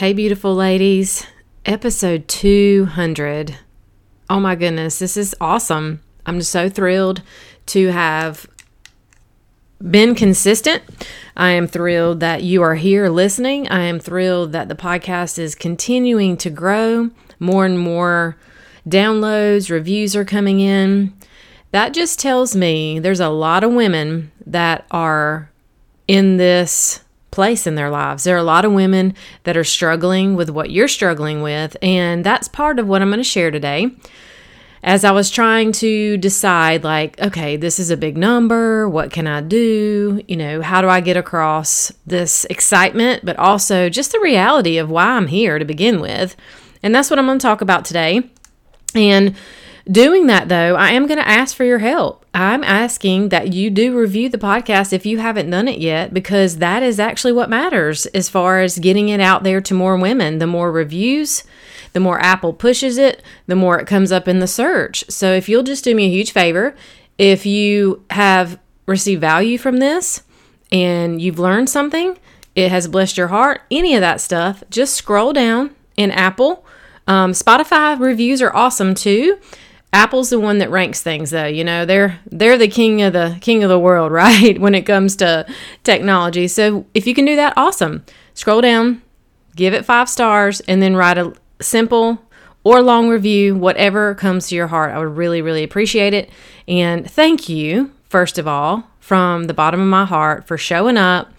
Hey, beautiful ladies. Episode 200. Oh my goodness, this is awesome. I'm just so thrilled to have been consistent. I am thrilled that you are here listening. I am thrilled that the podcast is continuing to grow. More and more downloads, reviews are coming in. That just tells me there's a lot of women that are in this place in their lives. There are a lot of women that are struggling with what you're struggling with, and that's part of what I'm going to share today. As I was trying to decide, like, okay, this is a big number. What can I do? You know, how do I get across this excitement, but also just the reality of why I'm here to begin with? And that's what I'm going to talk about today. And Doing that, though, I am going to ask for your help. I'm asking that you do review the podcast if you haven't done it yet, because that is actually what matters as far as getting it out there to more women. The more reviews, the more Apple pushes it, the more it comes up in the search. So if you'll just do me a huge favor, if you have received value from this and you've learned something, it has blessed your heart, any of that stuff, just scroll down in Apple. Um, Spotify reviews are awesome too. Apple's the one that ranks things though, you know. They're they're the king of the king of the world, right? When it comes to technology. So if you can do that, awesome. Scroll down, give it 5 stars and then write a simple or long review, whatever comes to your heart. I would really really appreciate it. And thank you first of all from the bottom of my heart for showing up.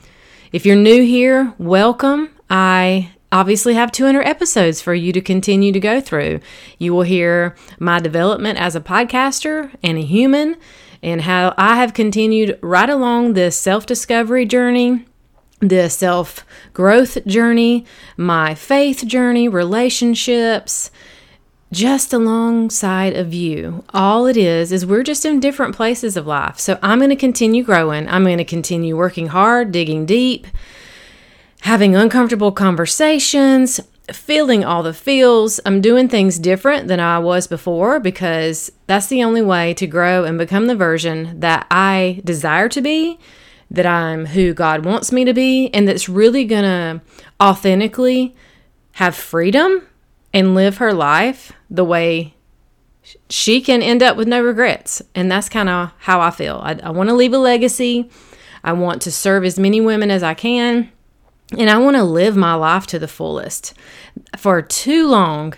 If you're new here, welcome. I obviously have 200 episodes for you to continue to go through. You will hear my development as a podcaster and a human, and how I have continued right along this self discovery journey. The self growth journey, my faith journey, relationships, just alongside of you. All it is, is we're just in different places of life. So I'm going to continue growing. I'm going to continue working hard, digging deep, having uncomfortable conversations, feeling all the feels. I'm doing things different than I was before because that's the only way to grow and become the version that I desire to be, that I'm who God wants me to be, and that's really going to authentically have freedom and live her life the way she can end up with no regrets. And that's kind of how I feel. I, I want to leave a legacy. I want to serve as many women as I can. And I want to live my life to the fullest. For too long,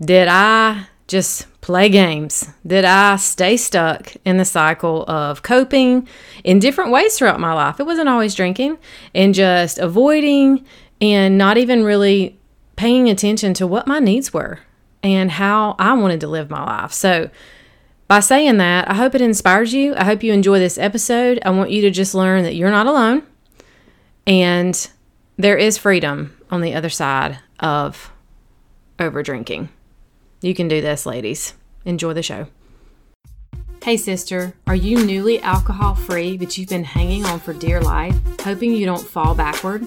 did I just play games? Did I stay stuck in the cycle of coping in different ways throughout my life? It wasn't always drinking and just avoiding and not even really paying attention to what my needs were and how I wanted to live my life. So, by saying that, I hope it inspires you. I hope you enjoy this episode. I want you to just learn that you're not alone and there is freedom on the other side of over drinking. You can do this, ladies. Enjoy the show. Hey, sister, are you newly alcohol free, but you've been hanging on for dear life, hoping you don't fall backward?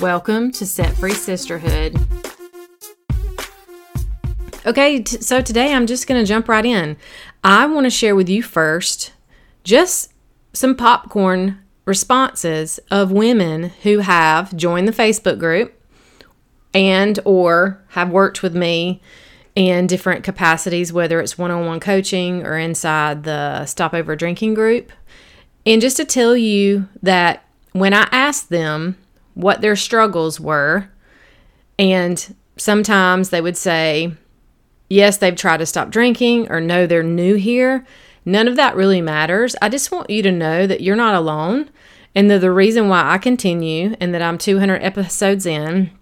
Welcome to Set Free Sisterhood. Okay, t- so today I'm just going to jump right in. I want to share with you first just some popcorn responses of women who have joined the Facebook group and or have worked with me in different capacities, whether it's one on one coaching or inside the stopover Drinking group. And just to tell you that when I asked them what their struggles were, and sometimes they would say, yes, they've tried to stop drinking or no, they're new here. None of that really matters. I just want you to know that you're not alone and that the reason why I continue and that I'm 200 episodes in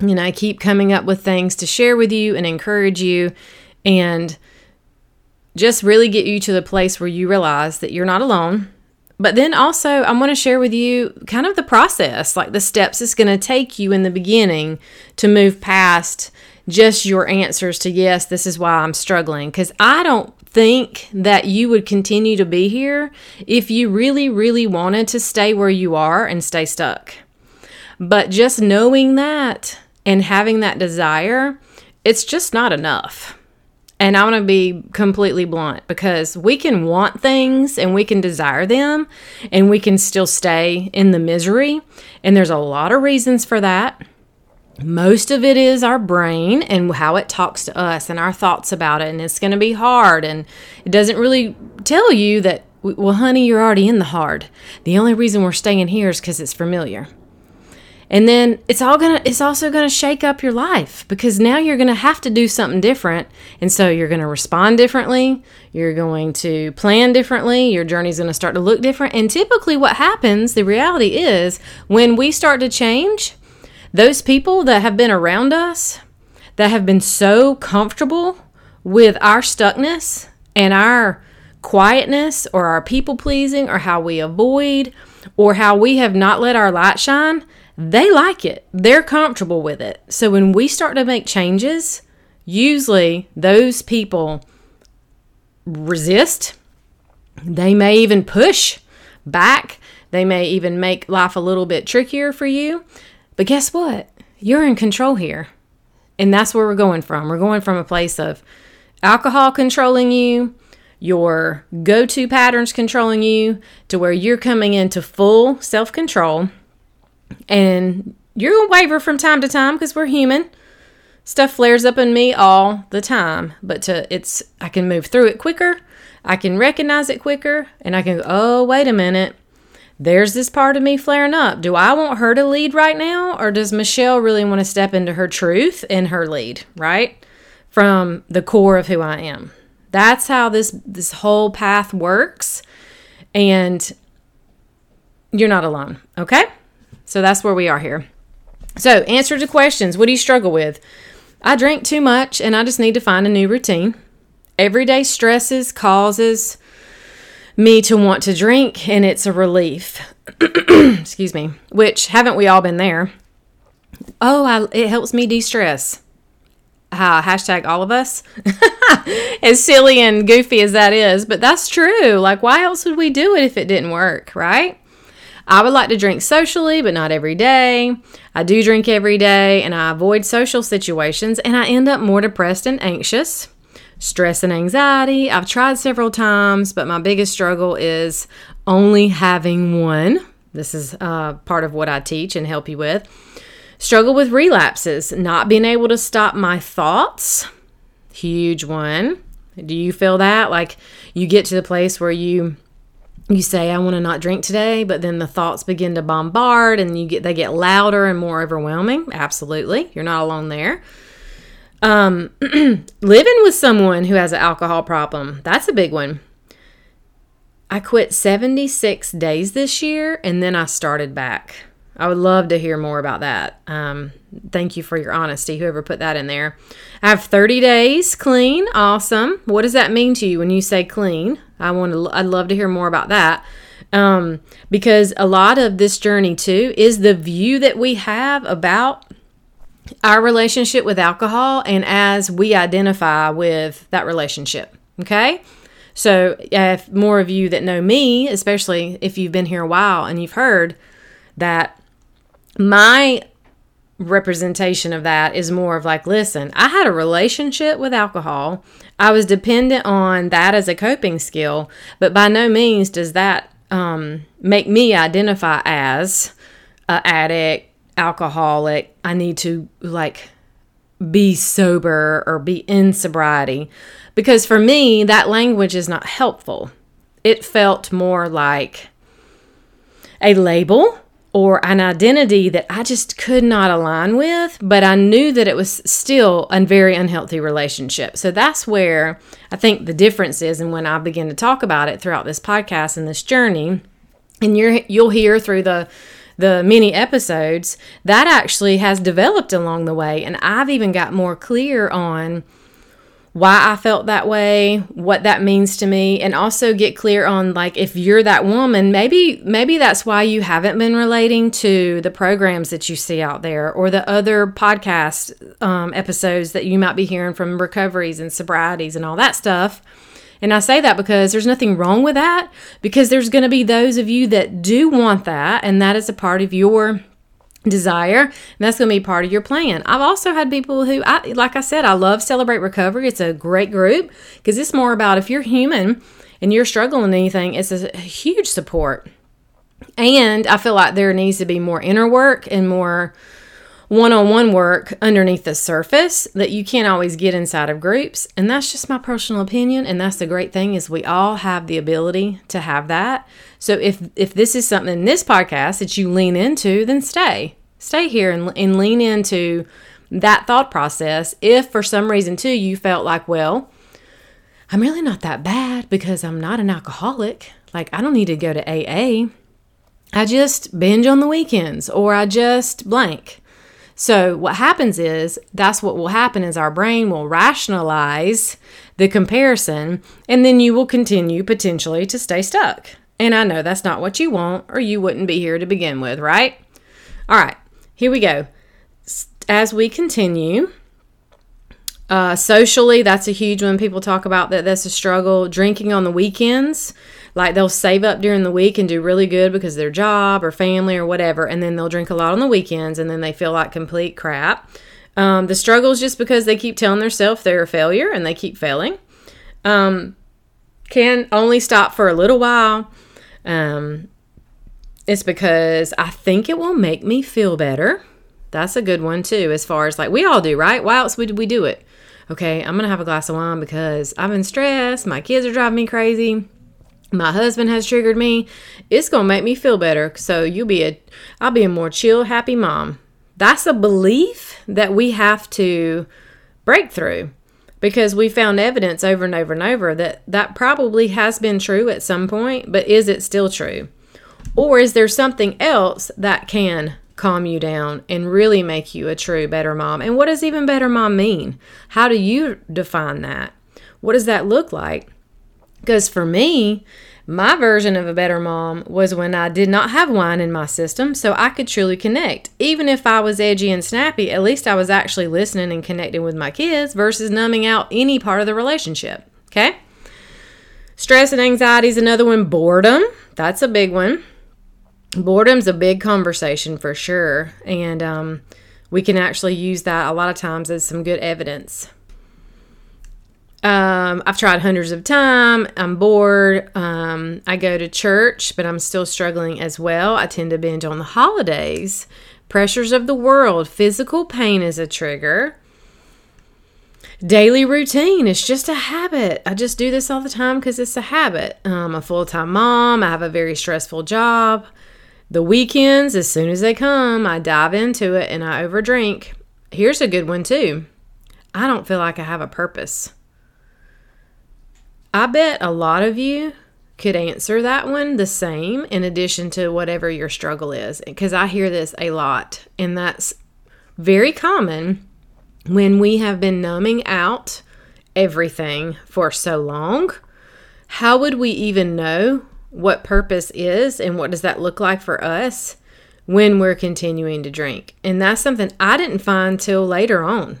and I keep coming up with things to share with you and encourage you and just really get you to the place where you realize that you're not alone. But then also, I want to share with you kind of the process, like the steps it's going to take you in the beginning to move past just your answers to yes, this is why I'm struggling. Because I don't think that you would continue to be here if you really, really wanted to stay where you are and stay stuck. But just knowing that and having that desire, it's just not enough. And I want to be completely blunt because we can want things and we can desire them and we can still stay in the misery. And there's a lot of reasons for that. Most of it is our brain and how it talks to us and our thoughts about it. And it's going to be hard. And it doesn't really tell you that, well, honey, you're already in the hard. The only reason we're staying here is because it's familiar. And then it's all gonna it's also gonna shake up your life because now you're gonna have to do something different. And so you're gonna respond differently, you're going to plan differently, your journey's gonna start to look different. And typically what happens, the reality is when we start to change, those people that have been around us, that have been so comfortable with our stuckness and our quietness or our people pleasing or how we avoid or how we have not let our light shine, they like it. They're comfortable with it. So when we start to make changes, usually those people resist. They may even push back. They may even make life a little bit trickier for you. But guess what? You're in control here. And that's where we're going from. We're going from a place of alcohol controlling you, your go to patterns controlling you, to where you're coming into full self control and you're going to waver from time to time because we're human. Stuff flares up in me all the time, but to it's I can move through it quicker. I can recognize it quicker and I can go, "Oh, wait a minute. There's this part of me flaring up. Do I want her to lead right now or does Michelle really want to step into her truth and her lead, right? From the core of who I am." That's how this this whole path works. And you're not alone, okay? So that's where we are here. So, answer to questions. What do you struggle with? I drink too much and I just need to find a new routine. Everyday stresses causes me to want to drink and it's a relief. Excuse me. Which haven't we all been there? Oh, I, it helps me de-stress. Uh, hashtag all of us. as silly and goofy as that is, but that's true. Like, why else would we do it if it didn't work, right? I would like to drink socially, but not every day. I do drink every day and I avoid social situations and I end up more depressed and anxious. Stress and anxiety, I've tried several times, but my biggest struggle is only having one. This is uh, part of what I teach and help you with. Struggle with relapses, not being able to stop my thoughts. Huge one. Do you feel that? Like you get to the place where you you say i want to not drink today but then the thoughts begin to bombard and you get they get louder and more overwhelming. Absolutely. You're not alone there. Um, living with someone who has an alcohol problem that's a big one. I quit 76 days this year and then i started back. I would love to hear more about that. Um, thank you for your honesty whoever put that in there. I have 30 days clean. Awesome. What does that mean to you when you say clean I want to. I'd love to hear more about that. Um, because a lot of this journey too is the view that we have about our relationship with alcohol and as we identify with that relationship. Okay. So, if more of you that know me, especially if you've been here a while and you've heard that my representation of that is more of like, listen, I had a relationship with alcohol. I was dependent on that as a coping skill, but by no means does that um, make me identify as an addict, alcoholic. I need to like be sober or be in sobriety because for me, that language is not helpful. It felt more like a label or an identity that I just could not align with, but I knew that it was still a very unhealthy relationship. So that's where I think the difference is. And when I begin to talk about it throughout this podcast and this journey, and you're you'll hear through the the many episodes that actually has developed along the way and I've even got more clear on why I felt that way, what that means to me, and also get clear on like if you're that woman, maybe maybe that's why you haven't been relating to the programs that you see out there or the other podcast um, episodes that you might be hearing from recoveries and sobrieties and all that stuff. And I say that because there's nothing wrong with that because there's going to be those of you that do want that and that is a part of your desire and that's going to be part of your plan. I've also had people who i like i said i love celebrate recovery. It's a great group because it's more about if you're human and you're struggling anything it's a huge support. And i feel like there needs to be more inner work and more one-on-one work underneath the surface that you can't always get inside of groups. And that's just my personal opinion. And that's the great thing is we all have the ability to have that. So if if this is something in this podcast that you lean into then stay stay here and, and lean into that thought process. If for some reason too you felt like well i'm really not that bad because i'm not an alcoholic. Like i don't need to go to aa i just binge on the weekends or i just blank so what happens is that's what will happen is our brain will rationalize the comparison and then you will continue potentially to stay stuck. And I know that's not what you want or you wouldn't be here to begin with, right? All right, here we go. As we continue, uh, socially, that's a huge one. People talk about that. That's a struggle. Drinking on the weekends. Like they'll save up during the week and do really good because their job or family or whatever, and then they'll drink a lot on the weekends and then they feel like complete crap. Um, the struggle is just because they keep telling themselves they're a failure and they keep failing. Um, can only stop for a little while. Um, it's because I think it will make me feel better. That's a good one too, as far as like we all do, right? Why else would we do it? Okay, I'm gonna have a glass of wine because I've been stressed. My kids are driving me crazy my husband has triggered me it's to make me feel better. So you'll be a i'll be a more chill happy mom. That's a belief that we have to break through because we found evidence over and over and over that that probably has been true at some point but is it still true? Or is there something else that can calm you down and really make you a true better mom? And what does even better mom mean? How do you define that? What does that look like because for me, my version of a better mom was when I did not have wine in my system, so I could truly connect. Even if I was edgy and snappy, at least I was actually listening and connecting with my kids versus numbing out any part of the relationship. Okay? Stress and anxiety is another one. Boredom, that's a big one. Boredom's a big conversation for sure. And um, we can actually use that a lot of times as some good evidence. Um, I've tried hundreds of times. I'm bored. Um, I go to church, but I'm still struggling as well. I tend to binge on the holidays. Pressures of the world. Physical pain is a trigger. Daily routine. It's just a habit. I just do this all the time because it's a habit. I'm um, a full time mom. I have a very stressful job. The weekends, as soon as they come, I dive into it and I overdrink. Here's a good one, too. I don't feel like I have a purpose. I bet a lot of you could answer that one the same in addition to whatever your struggle is because I hear this a lot and that's very common when we have been numbing out everything for so long. How would we even know what purpose is and what does that look like for us when we're continuing to drink? And that's something I didn't find till later on.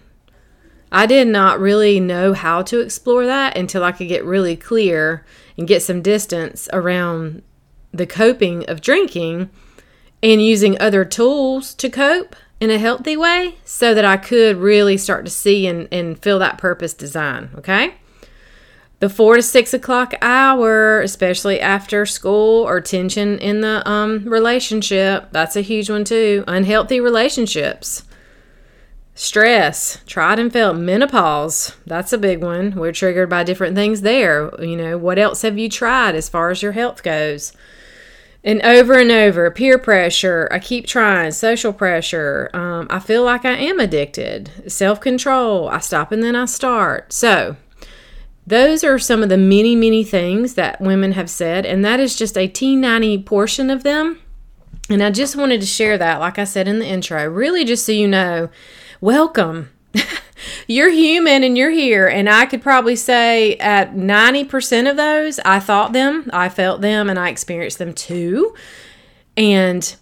I did not really know how to explore that until I could get really clear and get some distance around the coping of drinking and using other tools to cope in a healthy way so that I could really start to see and, and feel that purpose design. Okay. The four to six o'clock hour, especially after school or tension in the um, relationship, that's a huge one too. Unhealthy relationships. Stress, tried and failed. Menopause, that's a big one. We're triggered by different things there. You know, what else have you tried as far as your health goes? and over and over peer pressure i keep trying social pressure um, i feel like i am addicted self-control i stop and then i start so those are some of the many many things that women have said and that is just a t90 portion of them and i just wanted to share that like i said in the intro really just so you know welcome you're human and you're here. And I could probably say at 90% of those, I thought them, I felt them, and I experienced them too. And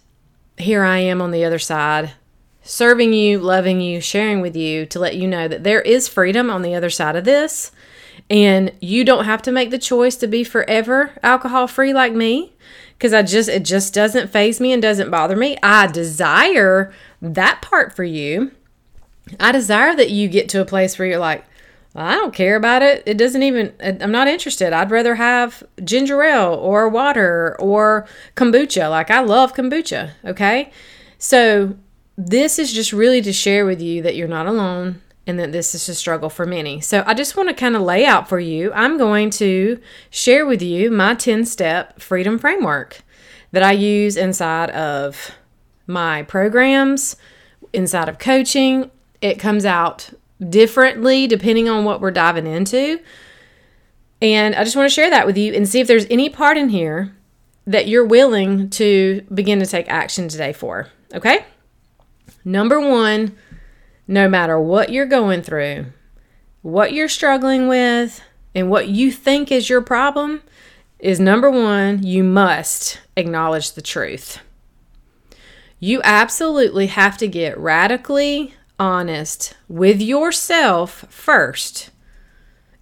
here I am on the other side, serving you, loving you, sharing with you to let you know that there is freedom on the other side of this. And you don't have to make the choice to be forever alcohol free like me because I just it just doesn't faze me and doesn't bother me. I desire that part for you. I desire that you get to a place where you're like, I don't care about it. It doesn't even, I'm not interested. I'd rather have ginger ale or water or kombucha. Like, I love kombucha. Okay. So, this is just really to share with you that you're not alone and that this is a struggle for many. So, I just want to kind of lay out for you. I'm going to share with you my 10 step freedom framework that I use inside of my programs, inside of coaching, it comes out differently depending on what we're diving into. And I just want to share that with you and see if there's any part in here that you're willing to begin to take action today for. Okay? Number one, no matter what you're going through, what you're struggling with, and what you think is your problem, is number one, you must acknowledge the truth. You absolutely have to get radically honest with yourself first.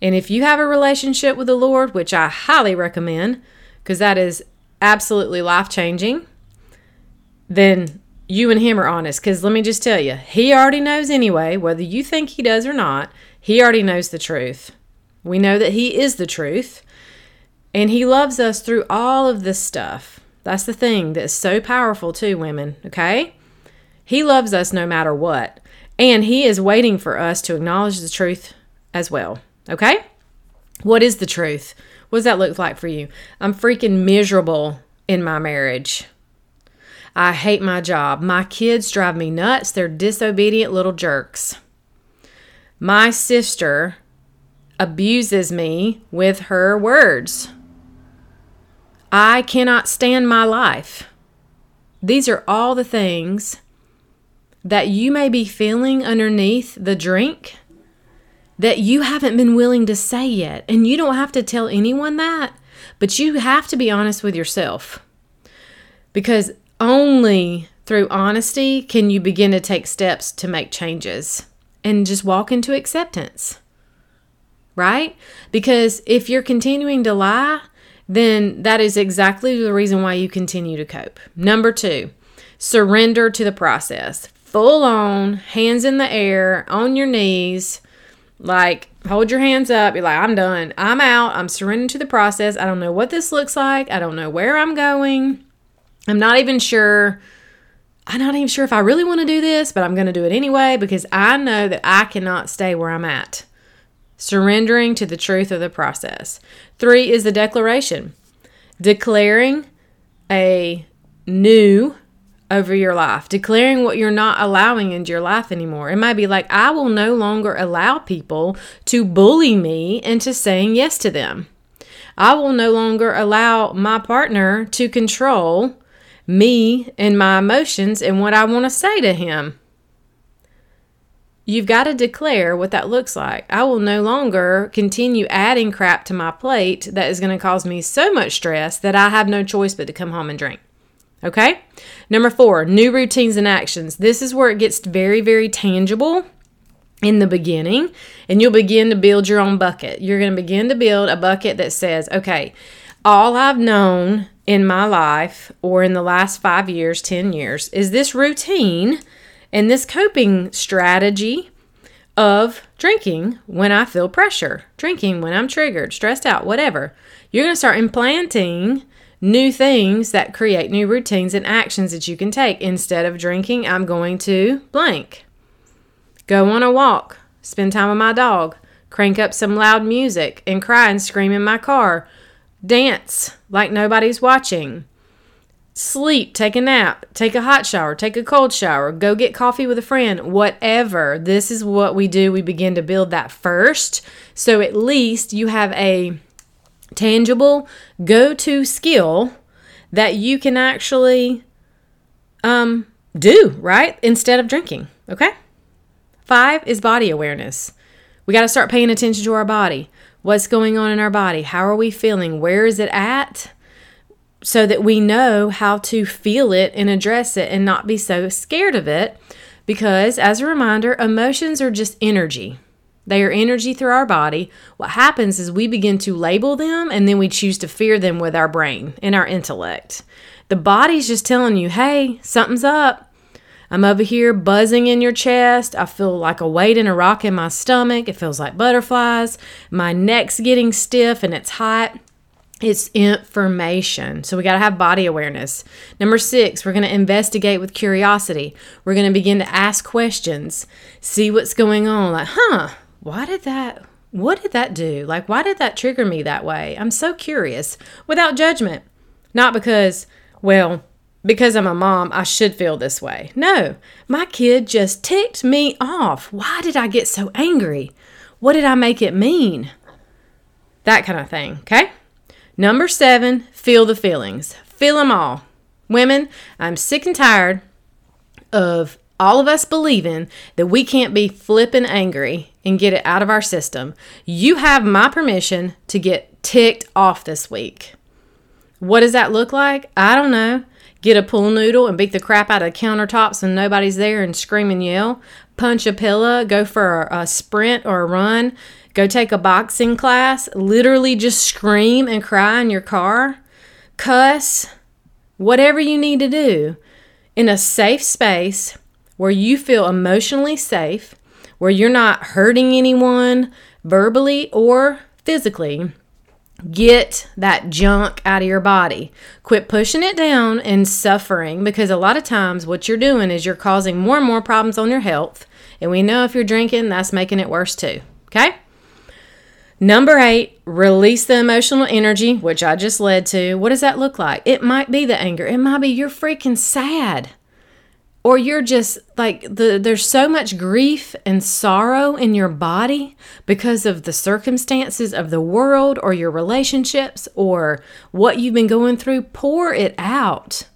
And if you have a relationship with the Lord, which I highly recommend, because that is absolutely life changing, then you and Him are honest. Because let me just tell you, He already knows anyway, whether you think He does or not, He already knows the truth. We know that He is the truth, and He loves us through all of this stuff. That's the thing that's so powerful, too, women, okay? He loves us no matter what. And He is waiting for us to acknowledge the truth as well. Okay? What is the truth? What does that look like for you? I'm freaking miserable in my marriage. I hate my job. My kids drive me nuts. They're disobedient little jerks. My sister abuses me with her words. I cannot stand my life. These are all the things that you may be feeling underneath the drink that you haven't been willing to say yet. And you don't have to tell anyone that, but you have to be honest with yourself. Because only through honesty can you begin to take steps to make changes and just walk into acceptance. Right? Because if you're continuing to lie, then that is exactly the reason why you continue to cope. Number two, surrender to the process full on, hands in the air, on your knees, like hold your hands up. You're like, I'm done. I'm out. I'm surrendering to the process. I don't know what this looks like. I don't know where I'm going. I'm not even sure. I'm not even sure if I really want to do this, but I'm going to do it anyway because I know that I cannot stay where I'm at. Surrendering to the truth of the process. Three is the declaration, declaring a new over your life, declaring what you're not allowing into your life anymore. It might be like, I will no longer allow people to bully me into saying yes to them. I will no longer allow my partner to control me and my emotions and what I want to say to him. You've got to declare what that looks like. I will no longer continue adding crap to my plate that is going to cause me so much stress that I have no choice but to come home and drink. Okay? Number four, new routines and actions. This is where it gets very, very tangible in the beginning, and you'll begin to build your own bucket. You're going to begin to build a bucket that says, okay, all I've known in my life or in the last five years, 10 years, is this routine and this coping strategy of drinking when I feel pressure, drinking when I'm triggered, stressed out, whatever. You're going to start implanting new things that create new routines and actions that you can take. Instead of drinking, I'm going to blank. Go on a walk, spend time with my dog, crank up some loud music and cry and scream in my car, dance like nobody's watching, sleep, take a nap, take a hot shower, take a cold shower, go get coffee with a friend, whatever. This is what we do. We begin to build that first. So at least you have a tangible go to skill that you can actually um, do, right? Instead of drinking. Okay? Five is body awareness. We got to start paying attention to our body. What's going on in our body? How are we feeling? Where is it at? So that we know how to feel it and address it and not be so scared of it. Because, as a reminder, emotions are just energy. They are energy through our body. What happens is we begin to label them and then we choose to fear them with our brain and our intellect. The body's just telling you, hey, something's up. I'm over here buzzing in your chest. I feel like a weight in a rock in my stomach. It feels like butterflies. My neck's getting stiff and it's hot. It's information. So we got to have body awareness. Number six, we're going to investigate with curiosity. We're going to begin to ask questions, see what's going on. Like, huh, why did that? What did that do? Like, why did that trigger me that way? I'm so curious without judgment. Not because, well, because I'm a mom, I should feel this way. No, my kid just ticked me off. Why did I get so angry? What did I make it mean? That kind of thing, okay? Number seven, feel the feelings. Feel them all. Women, I'm sick and tired of all of us believing that we can't be flipping angry and get it out of our system. You have my permission to get ticked off this week. What does that look like? I don't know. Get a pool noodle and beat the crap out of countertops and nobody's there and scream and yell, punch a pillow, go for a sprint or a run, go take a boxing class, literally just scream and cry in your car, cuss, whatever you need to do. In a safe space where you feel emotionally safe, where you're not hurting anyone verbally or physically Get that junk out of your body. Quit pushing it down and suffering because a lot of times what you're doing is you're causing more and more problems on your health. And we know if you're drinking, that's making it worse too. Okay? Number eight, release the emotional energy, which I just led to. What does that look like? It might be the anger, it might be you're freaking sad or you're just like the there's so much grief and sorrow in your body because of the circumstances of the world or your relationships or what you've been going through pour it out.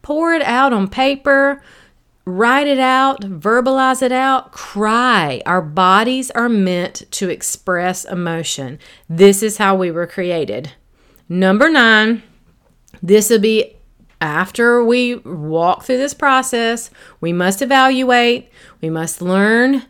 Pour it out on paper write it out verbalize it out cry. Our bodies are meant to express emotion. This is how we were created. Number 9 this will be after we walk through this process, we must evaluate, we must learn.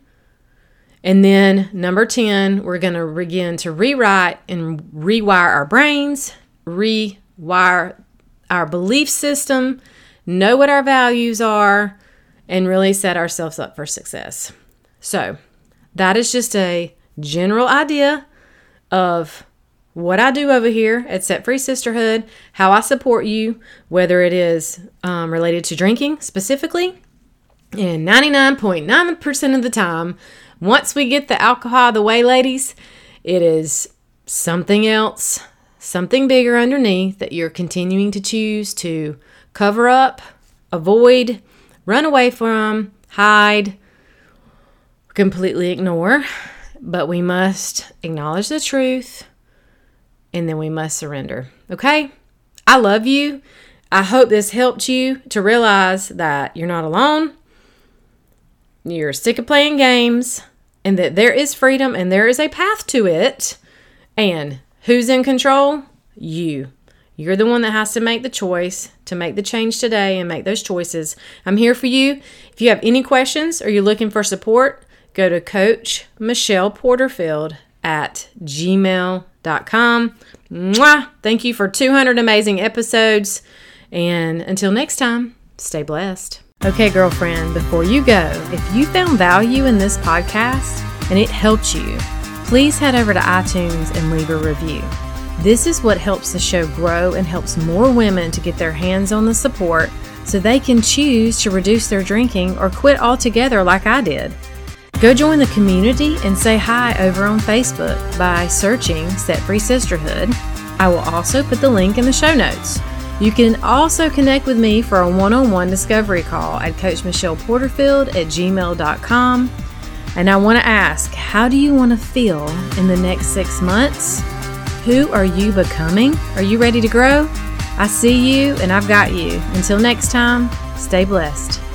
And then, number 10, we're going to begin to rewrite and rewire our brains, rewire our belief system, know what our values are, and really set ourselves up for success. So, that is just a general idea of what I do over here at Set Free Sisterhood, how I support you, whether it is um, related to drinking specifically. And 99.9% of the time, once we get the alcohol the way, ladies, it is something else, something bigger underneath that you're continuing to choose to cover up, avoid, run away from, hide, completely ignore. But we must acknowledge the truth and then we must surrender. Okay? I love you. I hope this helped you to realize that you're not alone. You're sick of playing games and that there is freedom and there is a path to it. And who's in control? You. You're the one that has to make the choice to make the change today and make those choices. I'm here for you. If you have any questions or you're looking for support, go to Coach Michelle Porterfield at gmail.com com. Mwah! Thank you for 200 amazing episodes. And until next time, stay blessed. Okay, girlfriend, before you go, if you found value in this podcast and it helped you, please head over to iTunes and leave a review. This is what helps the show grow and helps more women to get their hands on the support so they can choose to reduce their drinking or quit altogether like I did. Go join the community and say hi over on Facebook by searching Set Free Sisterhood. I will also put the link in the show notes. You can also connect with me for a one on one discovery call at Coach Michelle Porterfield at gmail.com. And I want to ask, how do you want to feel in the next six months? Who are you becoming? Are you ready to grow? I see you and I've got you. Until next time, stay blessed.